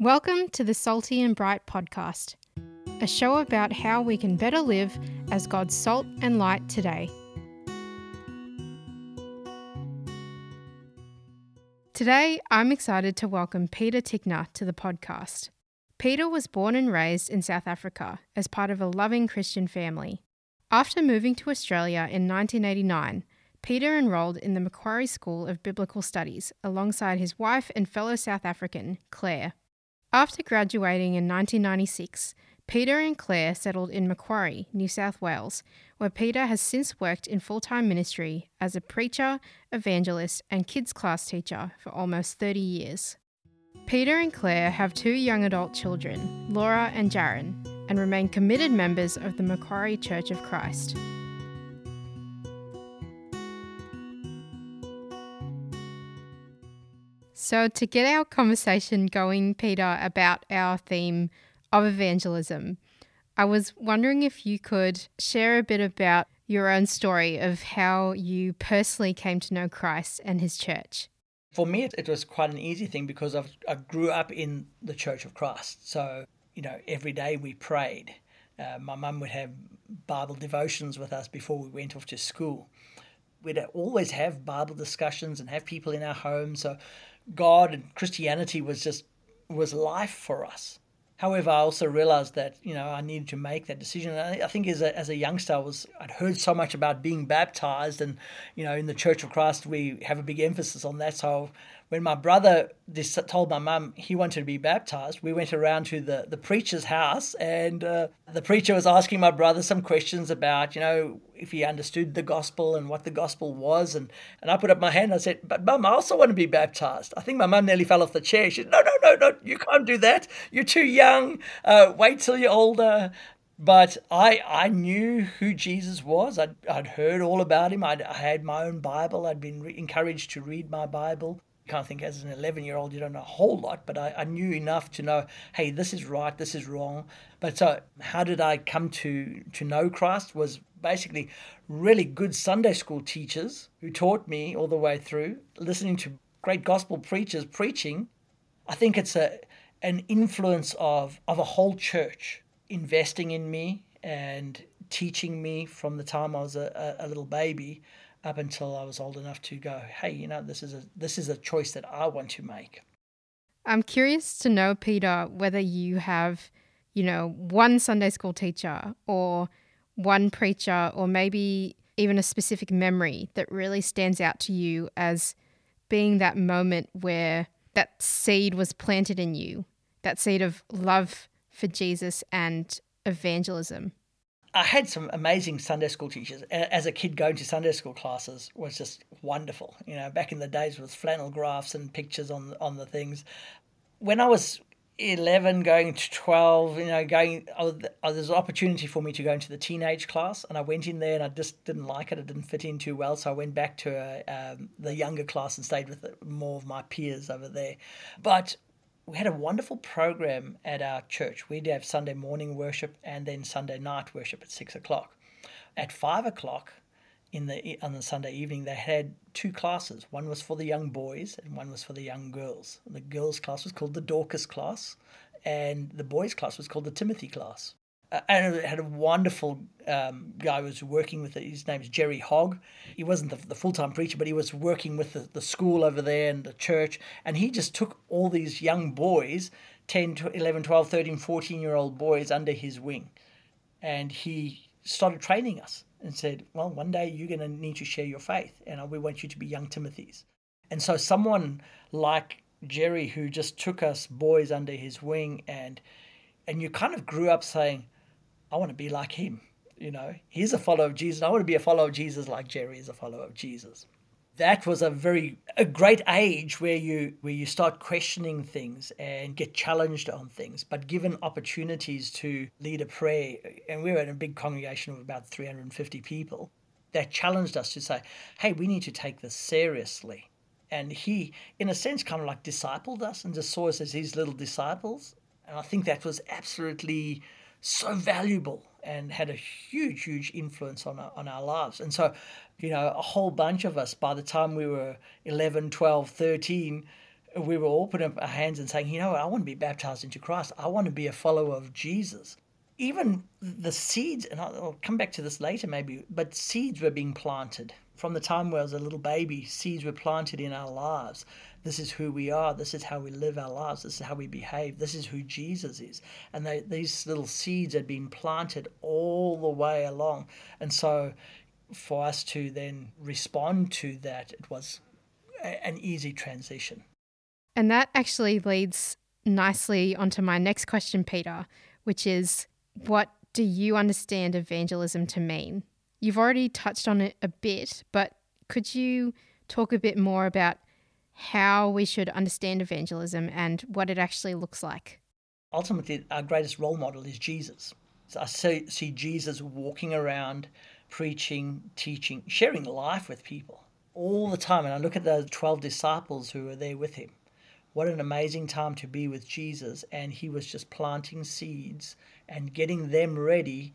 Welcome to the Salty and Bright podcast, a show about how we can better live as God's salt and light today. Today, I'm excited to welcome Peter Tickner to the podcast. Peter was born and raised in South Africa as part of a loving Christian family. After moving to Australia in 1989, Peter enrolled in the Macquarie School of Biblical Studies alongside his wife and fellow South African, Claire. After graduating in 1996, Peter and Claire settled in Macquarie, New South Wales, where Peter has since worked in full time ministry as a preacher, evangelist, and kids class teacher for almost 30 years. Peter and Claire have two young adult children, Laura and Jaron, and remain committed members of the Macquarie Church of Christ. So, to get our conversation going, Peter, about our theme of evangelism, I was wondering if you could share a bit about your own story of how you personally came to know Christ and his church. For me, it, was quite an easy thing because I've, I grew up in the Church of Christ. So, you know, every day we prayed. Uh, my mum would have Bible devotions with us before we went off to school. We'd always have Bible discussions and have people in our home. So, God and Christianity was just was life for us. However, I also realized that you know I needed to make that decision. And I think as a, as a youngster, I was I'd heard so much about being baptized, and you know in the Church of Christ we have a big emphasis on that. So when my brother just told my mum he wanted to be baptized, we went around to the, the preacher's house, and uh, the preacher was asking my brother some questions about, you know, if he understood the gospel and what the gospel was. And, and I put up my hand and I said, But mum, I also want to be baptized. I think my mum nearly fell off the chair. She said, No, no, no, no, you can't do that. You're too young. Uh, wait till you're older. But I, I knew who Jesus was. I'd, I'd heard all about him. I'd, I had my own Bible. I'd been re- encouraged to read my Bible can't think as an 11 year old you don't know a whole lot but I, I, knew enough to know hey this is right this is wrong. But so how did i come to to know christ was basically really good sunday school teachers who taught me all the way through listening to great gospel preachers preaching. I think it's a an influence of of a whole church investing in me and teaching me from the time i was a, a, a little baby up until I was old enough to go, hey, you know, this is a this is a choice that I want to make. I'm curious to know, Peter, whether you have, you know, one Sunday school teacher or one preacher or maybe even a specific memory that really stands out to you as being that moment where that seed was planted in you, that seed of love for Jesus and evangelism. I had some amazing Sunday school teachers. As a kid, going to Sunday school classes was just wonderful. You know, back in the days with flannel graphs and pictures on on the things. When I was 11 going to 12 you know going oh, there's an opportunity for me to go into the teenage class and i went in there and i just didn't like it it didn't fit in too well so i went back to uh, um, the younger class and stayed with more of my peers over there but we had a wonderful program at our church. We'd have Sunday morning worship and then Sunday night worship at six o'clock. At five o'clock in the on the Sunday evening, they had two classes. One was for the young boys and one was for the young girls. The girls' class was called the Dorcas class, and the boys' class was called the Timothy class uh, and had a wonderful um, guy who was working with it. His name's Jerry Hogg. He wasn't the, the full time preacher, but he was working with the, the school over there and the church. And he just took all these young boys 10, 11, 12, 13, 14 year old boys under his wing. And he started training us and said, Well, one day you're going to need to share your faith, and we want you to be young Timothys. And so, someone like Jerry, who just took us boys under his wing, and and you kind of grew up saying, I want to be like him. You know, he's a follower of Jesus. I want to be a follower of Jesus like Jerry is a follower of Jesus. That was a very a great age where you where you start questioning things and get challenged on things, but given opportunities to lead a prayer, and we were in a big congregation of about 350 people, that challenged us to say, "Hey, we need to take this seriously." And he, in a sense, kind of like discipled us and just saw us as his little disciples. And I think that was absolutely so valuable and had a huge, huge influence on our, on our lives. And so, you know, a whole bunch of us, by the time we were 11, 12, 13, we were all putting up our hands and saying, you know what, I want to be baptized into Christ. I want to be a follower of Jesus. Even the seeds, and I'll come back to this later maybe, but seeds were being planted. From the time where I was a little baby, seeds were planted in our lives. This is who we are. This is how we live our lives. This is how we behave. This is who Jesus is. And they, these little seeds had been planted all the way along. And so for us to then respond to that, it was a, an easy transition. And that actually leads nicely onto my next question, Peter, which is what do you understand evangelism to mean? You've already touched on it a bit, but could you talk a bit more about how we should understand evangelism and what it actually looks like? Ultimately, our greatest role model is Jesus. So I see, see Jesus walking around, preaching, teaching, sharing life with people all the time. And I look at the 12 disciples who were there with him. What an amazing time to be with Jesus. And he was just planting seeds and getting them ready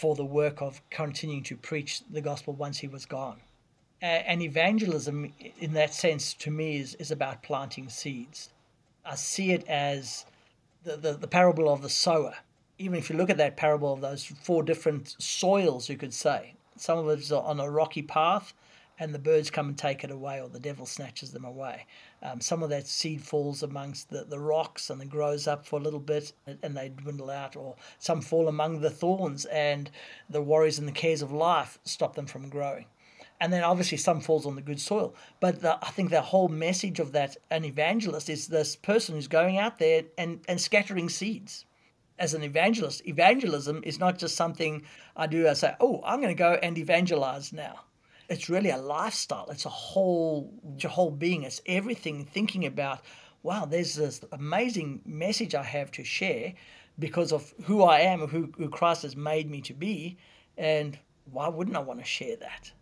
for the work of continuing to preach the gospel once he was gone. And evangelism, in that sense, to me, is, is about planting seeds. I see it as the, the, the parable of the sower even if you look at that parable of those four different soils, you could say, some of it's on a rocky path, and the birds come and take it away, or the devil snatches them away. Um, some of that seed falls amongst the, the rocks and it grows up for a little bit and they dwindle out, or some fall among the thorns and the worries and the cares of life stop them from growing. And then obviously some falls on the good soil. But the, I think the whole message of that an evangelist is this person who's going out there and, and scattering seeds as an evangelist, evangelism is not just something I do. I say, oh, I'm going to go and evangelize now. It's really a lifestyle. It's a whole, it's a whole being. It's everything. Thinking about, wow, there's this amazing message I have to share because of who I am, who, who Christ has made me to be, and why wouldn't I want to share that?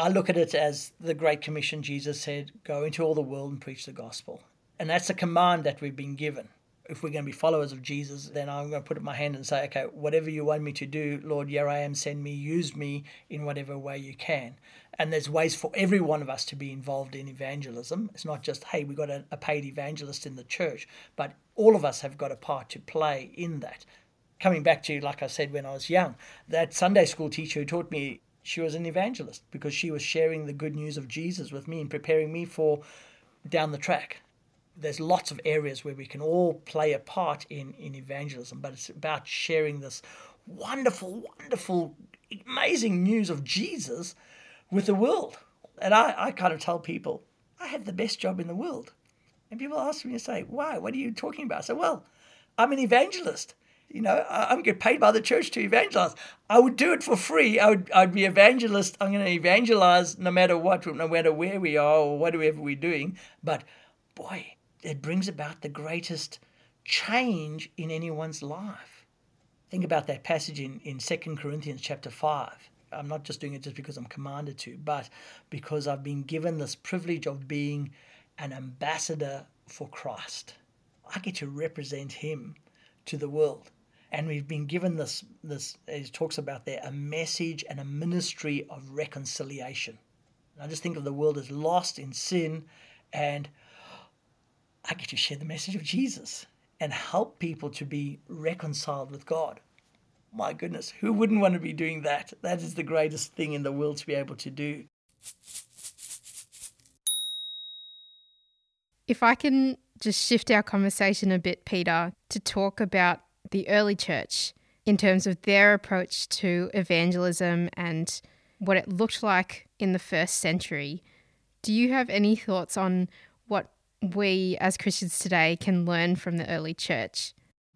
I look at it as the Great Commission. Jesus said, "Go into all the world and preach the gospel," and that's a command that we've been given if we're going to be followers of Jesus, then I'm going to put up my hand and say, okay, whatever you want me to do, Lord, here I am, send me, use me in whatever way you can. And there's ways for every one of us to be involved in evangelism. It's not just, hey, we've got a, a paid evangelist in the church, but all of us have got a part to play in that. Coming back to, like I said, when I was young, that Sunday school teacher who taught me she was an evangelist because she was sharing the good news of Jesus with me and preparing me for down the track there's lots of areas where we can all play a part in, in evangelism, but it's about sharing this wonderful, wonderful, amazing news of Jesus with the world. And I, I kind of tell people, I have the best job in the world. And people ask me and say, why? What are you talking about? I say, well, I'm an evangelist. You know, I'm get paid by the church to evangelize. I would do it for free. I would, I'd be evangelist. I'm going to evangelize no matter what, no matter where we are or whatever we're doing. But boy, it brings about the greatest change in anyone's life. Think about that passage in, in 2 Corinthians chapter 5. I'm not just doing it just because I'm commanded to, but because I've been given this privilege of being an ambassador for Christ. I get to represent him to the world. And we've been given this, this it talks about there, a message and a ministry of reconciliation. And I just think of the world as lost in sin and I get to share the message of Jesus and help people to be reconciled with God. My goodness, who wouldn't want to be doing that? That is the greatest thing in the world to be able to do. If I can just shift our conversation a bit, Peter, to talk about the early church in terms of their approach to evangelism and what it looked like in the first century. Do you have any thoughts on what we as Christians today can learn from the early church?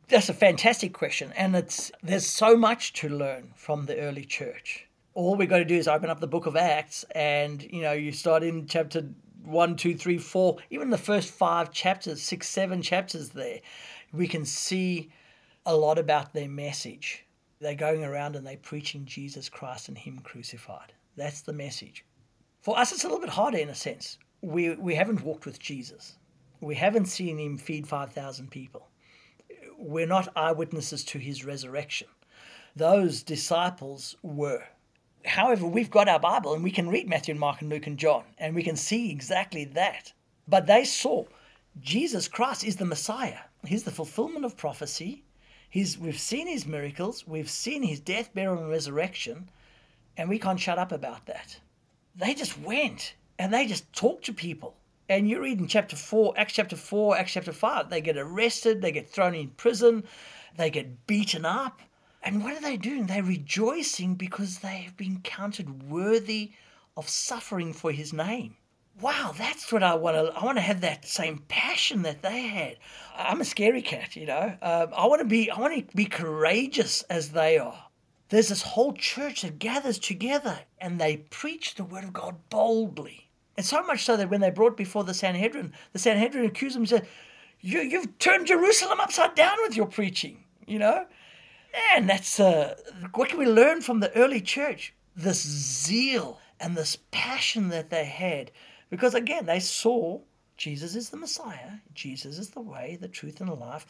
That's a fantastic question, and it's there's so much to learn from the early church. All we've got to do is open up the book of Acts, and you know, you start in chapter one, two, three, four, even the first five chapters, six, seven chapters there, we can see a lot about their message. They're going around and they're preaching Jesus Christ and Him crucified. That's the message. For us, it's a little bit harder in a sense we, we haven't walked with Jesus. We haven't seen him feed 5,000 people. We're not eyewitnesses to his resurrection. Those disciples were. However, we've got our Bible and we can read Matthew, and Mark, and Luke, and John, and we can see exactly that. But they saw Jesus Christ is the Messiah. He's the fulfillment of prophecy. He's, we've seen his miracles, we've seen his death, burial, and resurrection, and we can't shut up about that. They just went and they just talked to people. And you read in chapter 4, Acts chapter 4, Acts chapter 5, they get arrested, they get thrown in prison, they get beaten up. And what are they doing? They're rejoicing because they have been counted worthy of suffering for his name wow, that's what I want to. I want to have that same passion that they had. I'm a scary cat, you know. Um, I want to be. I want to be courageous as they are. There's this whole church that gathers together and they preach the word of God boldly. And so much so that when they brought before the Sanhedrin, the Sanhedrin accused them and said, you, You've turned Jerusalem upside down with your preaching, you know? And that's uh, what can we learn from the early church? This zeal and this passion that they had because again, they saw Jesus is the Messiah, Jesus is the way, the truth, and the life.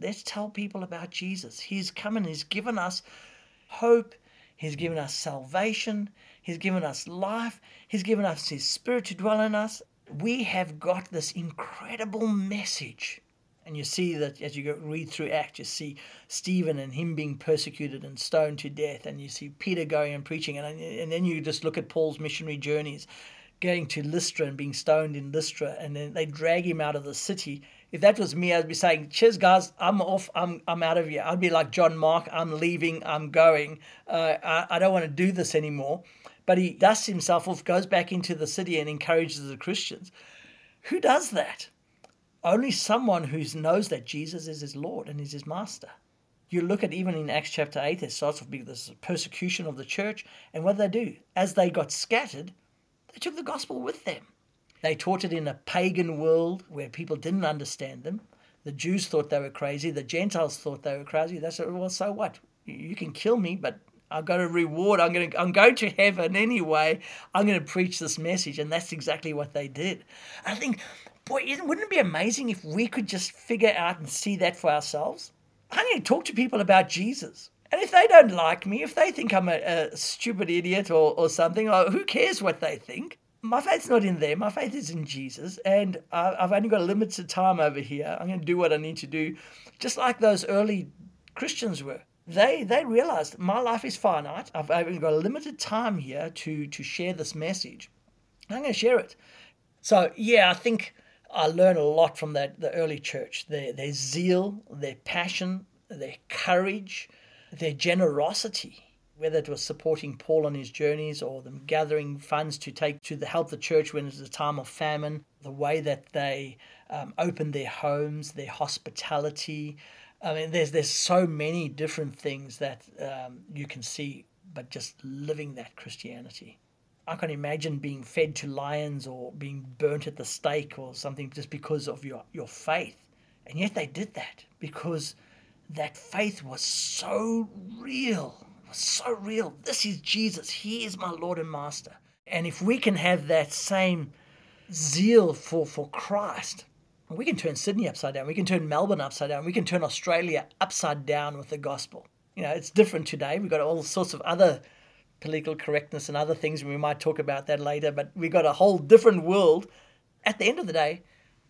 Let's tell people about Jesus. He's come and He's given us hope, He's given us salvation, He's given us life, He's given us His Spirit to dwell in us. We have got this incredible message. And you see that as you go read through Acts, you see Stephen and him being persecuted and stoned to death, and you see Peter going and preaching, and, and then you just look at Paul's missionary journeys going to Lystra and being stoned in Lystra, and then they drag him out of the city. If that was me, I'd be saying, "Cheers, guys, I'm off. I'm I'm out of here." I'd be like John Mark, "I'm leaving. I'm going. Uh, I, I don't want to do this anymore." But he dusts himself off, goes back into the city, and encourages the Christians. Who does that? Only someone who knows that Jesus is his Lord and is his Master. You look at even in Acts chapter 8, it starts with this persecution of the church. And what did they do? As they got scattered, they took the gospel with them. They taught it in a pagan world where people didn't understand them. The Jews thought they were crazy. The Gentiles thought they were crazy. They said, well, so what? You can kill me, but I've got a reward. I'm going to, I'm going to heaven anyway. I'm going to preach this message. And that's exactly what they did. I think, boy, wouldn't it be amazing if we could just figure out and see that for ourselves? I'm going to talk to people about Jesus. And if they don't like me, if they think I'm a, a stupid idiot or, or something, or who cares what they think? My faith's not in them. My faith is in Jesus. And I've only got a limited time over here. I'm going to do what I need to do, just like those early Christians were. They, they realized my life is finite. I've only got a limited time here to, to share this message. I'm going to share it. So, yeah, I think I learned a lot from that, the early church their, their zeal, their passion, their courage their generosity, whether it was supporting Paul on his journeys or them gathering funds to take to help the church when it was a time of famine, the way that they um, opened their homes, their hospitality. I mean, there's there's so many different things that um, you can see, but just living that Christianity. I can't imagine being fed to lions or being burnt at the stake or something just because of your, your faith. And yet they did that because that faith was so real. It was so real. This is Jesus. He is my Lord and Master. And if we can have that same zeal for, for Christ, we can turn Sydney upside down. We can turn Melbourne upside down. We can turn Australia upside down with the gospel. You know, it's different today. We've got all sorts of other political correctness and other things. and We might talk about that later, but we've got a whole different world. At the end of the day,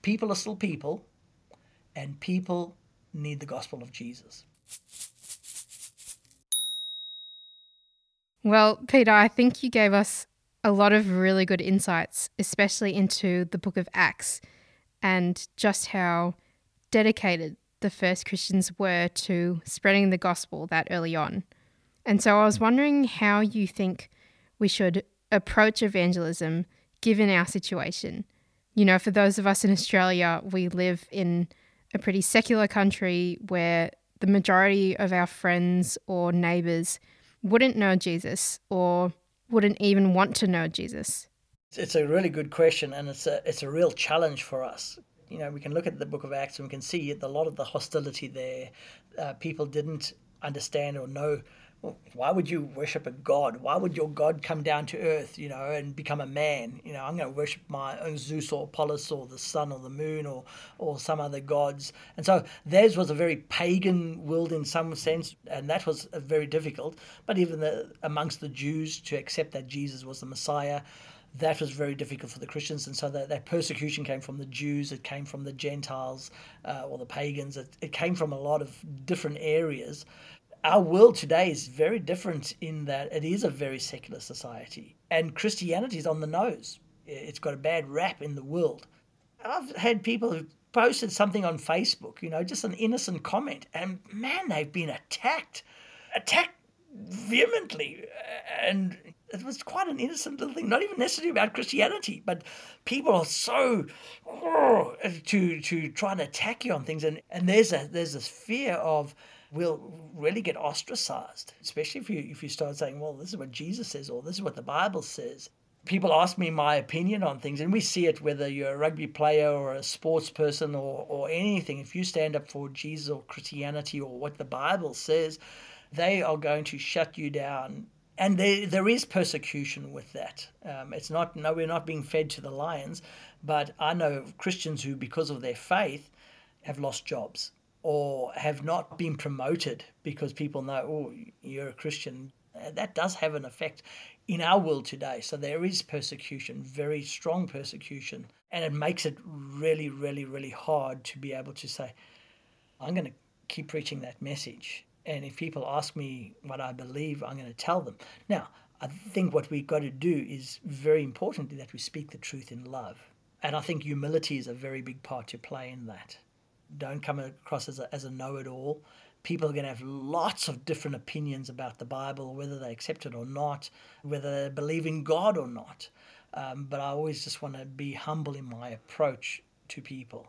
people are still people, and people need the gospel of Jesus. Well, Peter, I think you gave us a lot of really good insights, especially into the book of Acts and just how dedicated the first Christians were to spreading the gospel that early on. And so I was wondering how you think we should approach evangelism given our situation. You know, for those of us in Australia, we live in a pretty secular country where the majority of our friends or neighbors wouldn't know Jesus or wouldn't even want to know Jesus? It's a really good question, and it's a it's a real challenge for us. You know, we can look at the Book of Acts and we can see a lot of the hostility there. Uh, people didn't understand or know why would you worship a god? Why would your god come down to earth, you know, and become a man? You know, I'm going to worship my own Zeus or Apollos or the sun or the moon or or some other gods. And so theirs was a very pagan world in some sense, and that was very difficult. But even the, amongst the Jews to accept that Jesus was the Messiah, that was very difficult for the Christians, and so that, that persecution came from the Jews, it came from the Gentiles uh, or the pagans, it, it came from a lot of different areas. Our world today is very different in that it is a very secular society, and Christianity is on the nose. It's got a bad rap in the world. I've had people who posted something on Facebook, you know, just an innocent comment, and man, they've been attacked, attacked vehemently, and it was quite an innocent little thing, not even necessarily about Christianity, but people are so oh, to to try and attack you on things, and and there's a there's this fear of we'll really get ostracized, especially if you if you start saying, well, this is what Jesus says, or this is what the Bible says. People ask me my opinion on things, and we see it whether you're a rugby player or a sports person or, or anything. If you stand up for Jesus or Christianity or what the Bible says, they are going to shut you down and there, there is persecution with that. Um, it's not no, we're not being fed to the lions, but I know Christians who, because of their faith, have lost jobs or have not been promoted because people know, oh, you're a Christian. Uh, that does have an effect in our world today. So there is persecution, very strong persecution, and it makes it really, really, really hard to be able to say, I'm going to keep preaching that message and if people ask me what I believe, I'm going to tell them. Now, I think what we've got to do is very important that we speak the truth in love. And I think humility is a very big part to play in that. Don't come across as a, as a know it all. People are going to have lots of different opinions about the Bible, whether they accept it or not, whether they believe in God or not. Um, but I always just want to be humble in my approach to people.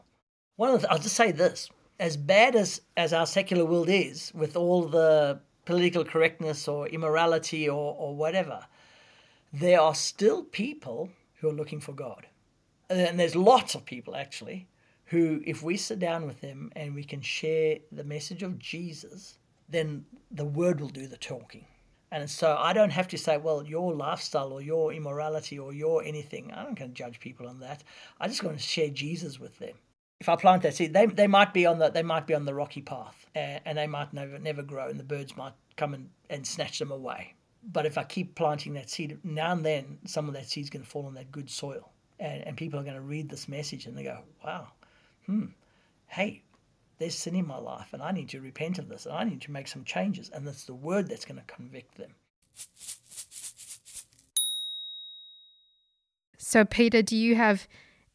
One of the, I'll just say this as bad as, as our secular world is, with all the political correctness or immorality or, or whatever, there are still people who are looking for God. And there's lots of people actually who, if we sit down with them and we can share the message of Jesus, then the word will do the talking. And so I don't have to say, well, your lifestyle or your immorality or your anything. I'm not going to judge people on that. I just want to share Jesus with them if I plant that seed, they, they might be on the they might be on the rocky path, and, and they might never never grow, and the birds might come and, and snatch them away. But if I keep planting that seed, now and then some of that seed's going to fall on that good soil, and, and people are going to read this message and they go, "Wow, hmm, hey, there's sin in my life, and I need to repent of this, and I need to make some changes." And it's the word that's going to convict them. So, Peter, do you have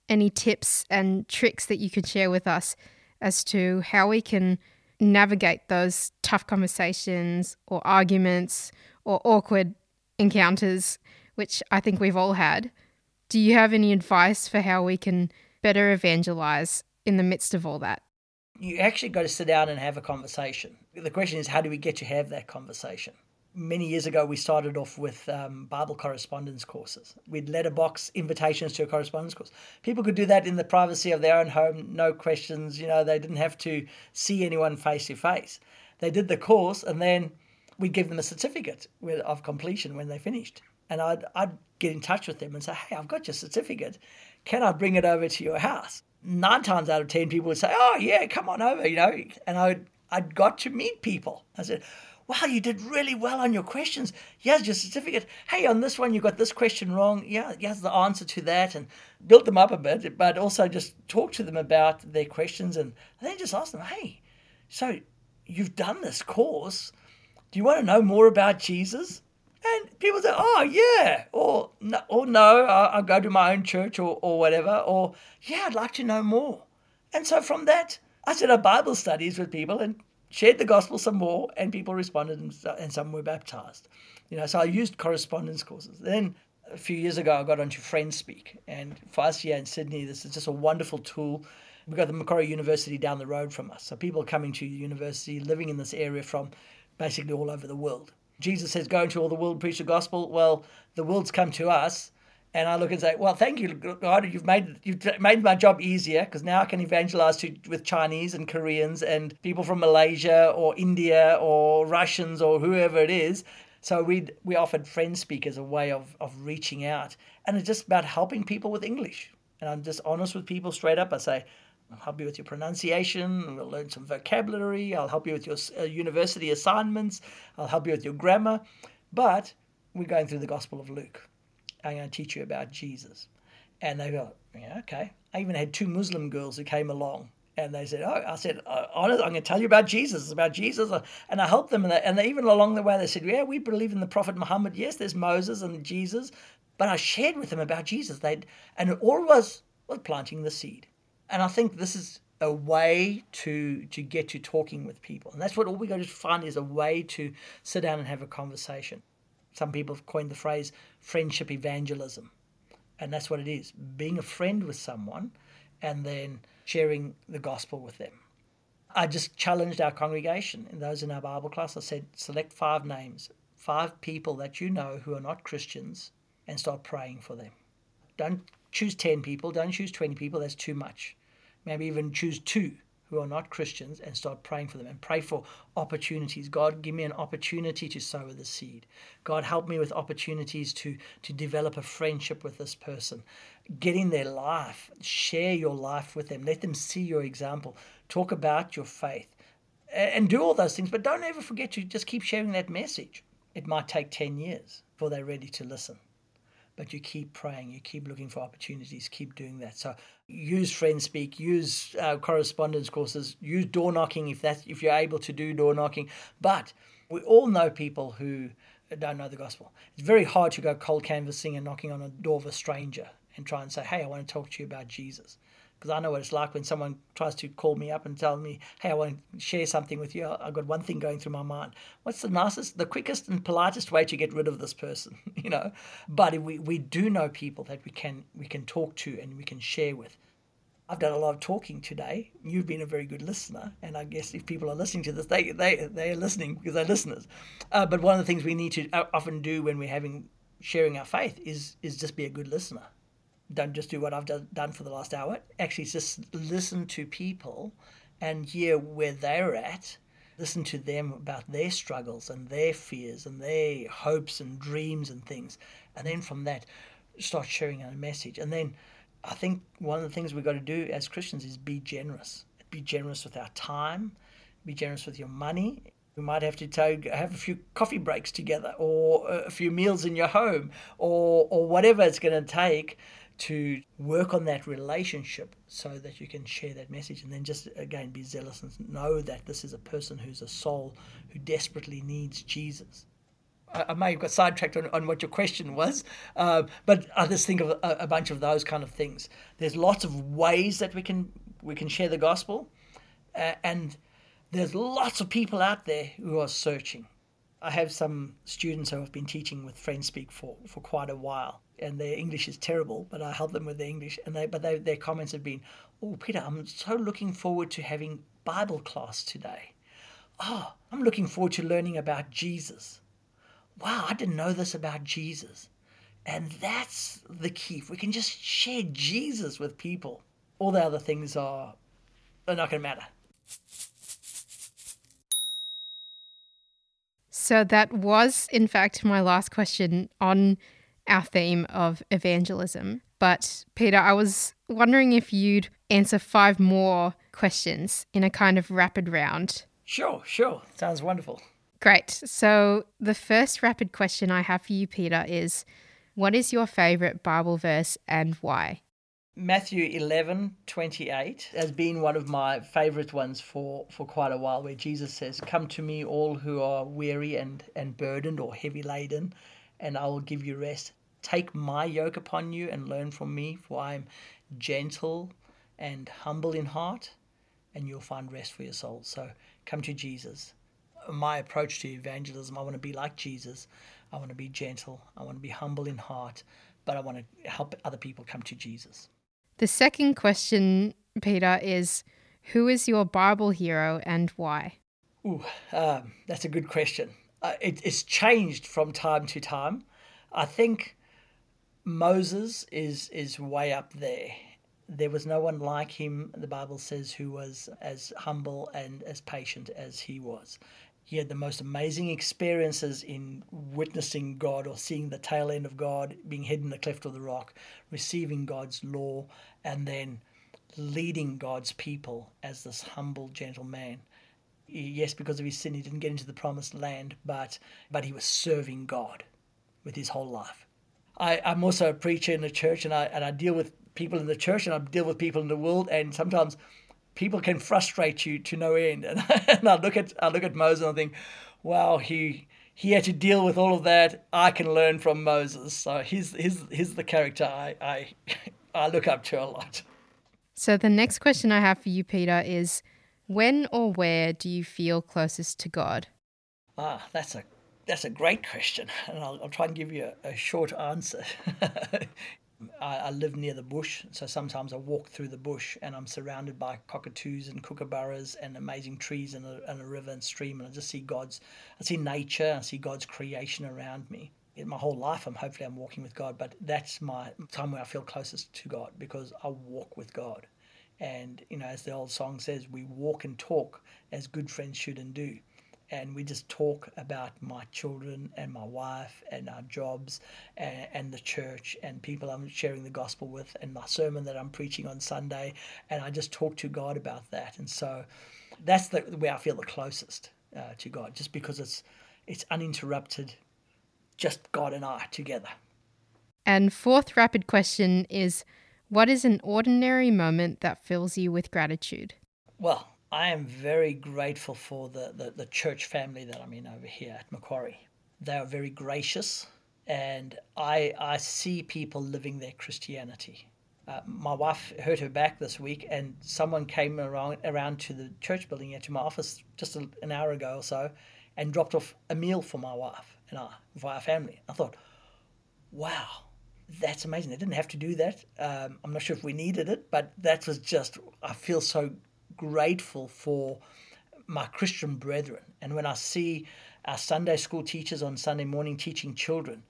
any tips and tricks that you could share with us as to how we can navigate those tough conversations or arguments or awkward encounters, which I think we've all had. Do you have any advice for how we can better evangelize in the midst of all that? You actually got to sit down and have a conversation. The question is, how do we get to have that conversation? many years ago, we started off with um, Bible correspondence courses. We'd letterbox invitations to a correspondence course. People could do that in the privacy of their own home, no questions. You know, they didn't have to see anyone face to face. They did the course, and then we'd give them a certificate of completion when they finished. And I'd, I'd get in touch with them and say, hey, I've got your certificate. Can I bring it over to your house? Nine times out of ten, people would say, oh, yeah, come on over, you know. And I'd, I'd got to meet people. I said, wow, you did really well on your questions. Here's your certificate. Hey, on this one, you got this question wrong. Yeah, here's the answer to that. And built them up a bit, but also just talk to them about their questions and then just ask them, hey, so you've done this course. Do you want to know more about Jesus? And people say, oh, yeah, or no, or no I'll go to my own church or, or whatever, or yeah, I'd like to know more. And so from that, I set up Bible studies with people and shared the gospel some more, and people responded, and, some were baptized. You know, so I used correspondence courses. Then a few years ago, I got onto FriendSpeak, and for us here in Sydney, this is just a wonderful tool. We've got the Macquarie University down the road from us, so people coming to university, living in this area from basically all over the world. Jesus says, "Go into all the world, preach the gospel." Well, the world's come to us, and I look and say, "Well, thank you, God. You've made you've made my job easier because now I can evangelize to, with Chinese and Koreans and people from Malaysia or India or Russians or whoever it is." So we we offered FriendSpeak as a way of of reaching out, and it's just about helping people with English. And I'm just honest with people straight up. I say, I'll help you with your pronunciation. We'll learn some vocabulary. I'll help you with your uh, university assignments. I'll help you with your grammar. But we're going through the Gospel of Luke I'm going to teach you about Jesus. And they go, yeah, okay. I even had two Muslim girls who came along and they said, "Oh, I said, uh, honest, I'm going to tell you about Jesus. It's about Jesus." And I helped them, and they, and they, even along the way they said, "Yeah, we believe in the Prophet Muhammad. Yes, there's Moses and Jesus, but I shared with them about Jesus. They and it all was was planting the seed. And I think this is a way to to get to talking with people, and that's what all we got to find is a way to sit down and have a conversation. Some people have coined the phrase friendship evangelism, and that's what it is: being a friend with someone, and then sharing the gospel with them. I just challenged our congregation and those in our Bible class. I said, select five names, five people that you know who are not Christians, and start praying for them. Don't choose 10 people, don't choose 20 people, that's too much. Maybe even choose two who are not Christians and start praying for them and pray for opportunities. God, give me an opportunity to sow the seed. God, help me with opportunities to, to develop a friendship with this person. Get in their life, share your life with them, let them see your example, talk about your faith, and do all those things. But don't ever forget to just keep sharing that message. It might take 10 years before they're ready to listen but you keep praying, you keep looking for opportunities, keep doing that. So use FriendSpeak, use uh, correspondence courses, use door knocking if that's if you're able to do door knocking. But we all know people who don't know the gospel. It's very hard to go cold canvassing and knocking on a door of a stranger and try and say, "Hey, I want to talk to you about Jesus." Because I know what it's like when someone tries to call me up and tell me, "Hey, I want to share something with you." I've got one thing going through my mind. What's the nicest, the quickest, and politest way to get rid of this person? you know. But we we do know people that we can we can talk to and we can share with. I've done a lot of talking today. You've been a very good listener, and I guess if people are listening to this, they they they are listening because they're listeners. Uh, but one of the things we need to uh, often do when we're having sharing our faith is is just be a good listener don't just do what I've done for the last hour. Actually, just listen to people and hear where they're at. Listen to them about their struggles and their fears and their hopes and dreams and things. And then from that, start sharing a message. And then I think one of the things we've got to do as Christians is be generous. Be generous with our time, be generous with your money. We might have to take, have a few coffee breaks together or a few meals in your home or, or whatever it's going to take to work on that relationship so that you can share that message and then just again be zealous and know that this is a person who's a soul who desperately needs Jesus. I, I may have got sidetracked on, on what your question was, uh, but I just think of a, a bunch of those kind of things. There's lots of ways that we can we can share the gospel, uh, and there's lots of people out there who are searching. I have some students who have been teaching with FriendSpeak for, for quite a while and their English is terrible, but I help them with their English. And they, but they, their comments have been, "Oh, Peter, I'm so looking forward to having Bible class today. Oh, I'm looking forward to learning about Jesus. Wow, I didn't know this about Jesus." And that's the key. If we can just share Jesus with people, all the other things are, are not going to matter. So that was, in fact, my last question on our theme of evangelism. But Peter, I was wondering if you'd answer five more questions in a kind of rapid round. Sure, sure. Sounds wonderful. Great. So the first rapid question I have for you, Peter, is what is your favorite Bible verse and why? Matthew 11, 28 has been one of my favorite ones for, for quite a while, where Jesus says, Come to me, all who are weary and, and burdened or heavy laden, and I will give you rest. Take my yoke upon you and learn from me, for I am gentle and humble in heart, and you'll find rest for your soul. So come to Jesus. My approach to evangelism, I want to be like Jesus. I want to be gentle. I want to be humble in heart, but I want to help other people come to Jesus. The second question, Peter, is who is your Bible hero and why? Ooh, um, that's a good question uh, it, it's changed from time to time. I think Moses is is way up there. There was no one like him, the Bible says, who was as humble and as patient as he was. He had the most amazing experiences in witnessing God or seeing the tail end of God, being hidden in the cleft of the rock, receiving God's law, and then leading God's people as this humble, gentle man yes, because of his sin, he didn't get into the promised land, but but he was serving God with his whole life. I, I'm also a preacher in the church, and I and I deal with people in the church, and I deal with people in the world, and sometimes people can frustrate you to no end. And, and I look at I look at Moses and I think, wow, he he had to deal with all of that. I can learn from Moses. So he's he's he's the character I I, I look up to a lot. So the next question I have for you, Peter, is when or where do you feel closest to God? Ah, that's a that's a great question, and I'll, I'll try and give you a, a short answer. I, I, live near the bush, so sometimes I walk through the bush and I'm surrounded by cockatoos and kookaburras and amazing trees and a, and a river and stream, and I just see God's, I see nature, I see God's creation around me. In my whole life, I'm hopefully I'm walking with God, but that's my time where I feel closest to God because I walk with God, and you know, as the old song says, we walk and talk as good friends should and do. And we just talk about my children and my wife and our jobs and, and, the church and people I'm sharing the gospel with and my sermon that I'm preaching on Sunday. And I just talk to God about that. And so that's the way I feel the closest uh, to God just because it's it's uninterrupted just God and I together. And fourth rapid question is what is an ordinary moment that fills you with gratitude? Well, I am very grateful for the, the, the, church family that I'm in over here at Macquarie. They are very gracious, and I, I see people living their Christianity. Uh, my wife hurt her back this week, and someone came around, around to the church building here to my office just a, an hour ago or so and dropped off a meal for my wife and I, for our family. I thought, wow, that's amazing. They didn't have to do that. Um, I'm not sure if we needed it, but that was just, I feel so grateful for my Christian brethren. And when I see our Sunday school teachers on Sunday morning teaching children,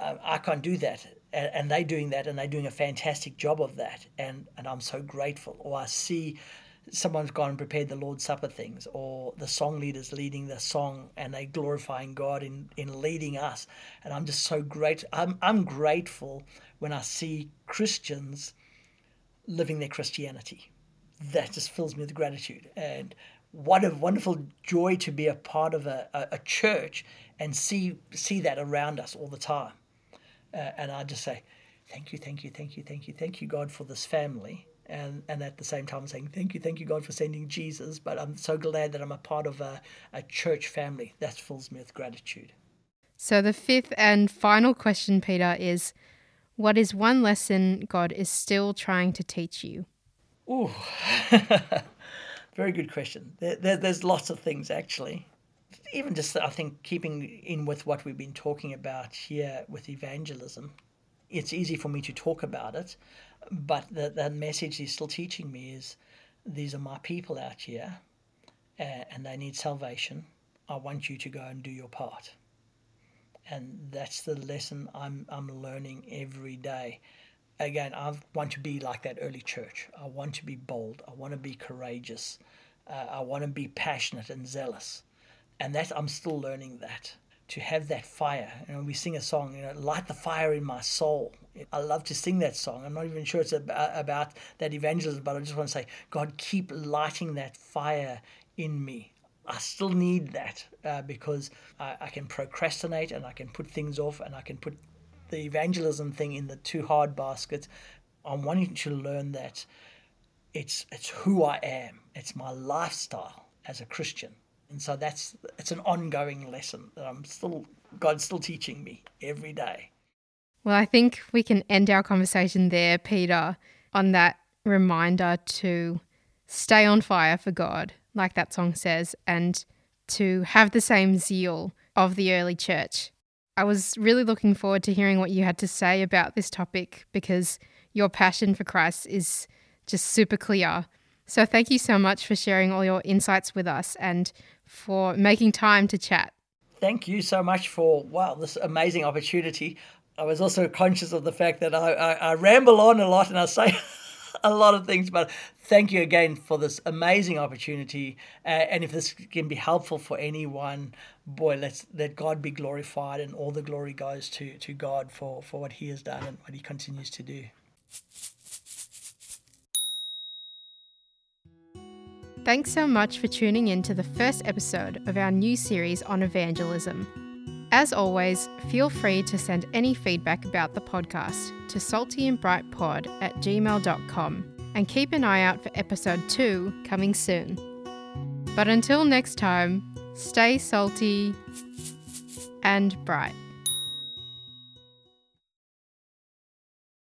uh, I can't do that. And, and they're doing that, and they're doing a fantastic job of that. And, and I'm so grateful. Or I see someone's gone and prepared the Lord's Supper things, or the song leaders leading the song and they glorifying God in, in leading us. And I'm just so grateful. I'm, I'm grateful when I see Christians living their Christianity that just fills me with gratitude. And what a wonderful joy to be a part of a, a, a church and see see that around us all the time. Uh, and I just say, thank you, thank you, thank you, thank you, thank you, God, for this family. And, and at the same time saying, thank you, thank you, God, for sending Jesus. But I'm so glad that I'm a part of a, a church family. That fills me with gratitude. So the fifth and final question, Peter, is what is one lesson God is still trying to teach you? Ooh, very good question. There, there, there's lots of things actually. Even just, I think, keeping in with what we've been talking about here with evangelism, it's easy for me to talk about it, but the, the message he's still teaching me is these are my people out here and they need salvation. I want you to go and do your part. And that's the lesson I'm, I'm learning every day again, I want to be like that early church. I want to be bold. I want to be courageous. Uh, I want to be passionate and zealous. And that I'm still learning that to have that fire. You know, we sing a song, you know, light the fire in my soul. I love to sing that song. I'm not even sure it's about, that evangelism, but I just want to say, God, keep lighting that fire in me. I still need that uh, because I, I, can procrastinate and I can put things off and I can put the evangelism thing in the too hard basket. I'm wanting to learn that it's it's who I am. It's my lifestyle as a Christian. And so that's it's an ongoing lesson that I'm still God's still teaching me every day. Well, I think we can end our conversation there, Peter, on that reminder to stay on fire for God, like that song says, and to have the same zeal of the early church I was really looking forward to hearing what you had to say about this topic because your passion for Christ is just super clear. So, thank you so much for sharing all your insights with us and for making time to chat. Thank you so much for, wow, this amazing opportunity. I was also conscious of the fact that I, I, I ramble on a lot and I say a lot of things, but thank you again for this amazing opportunity. Uh, and if this can be helpful for anyone, boy, let's let God be glorified, and all the glory goes to to God for for what He has done and what He continues to do. Thanks so much for tuning in to the first episode of our new series on evangelism. As always, feel free to send any feedback about the podcast to saltyandbrightpod at gmail.com and keep an eye out for episode 2 coming soon. But until next time, stay salty and bright.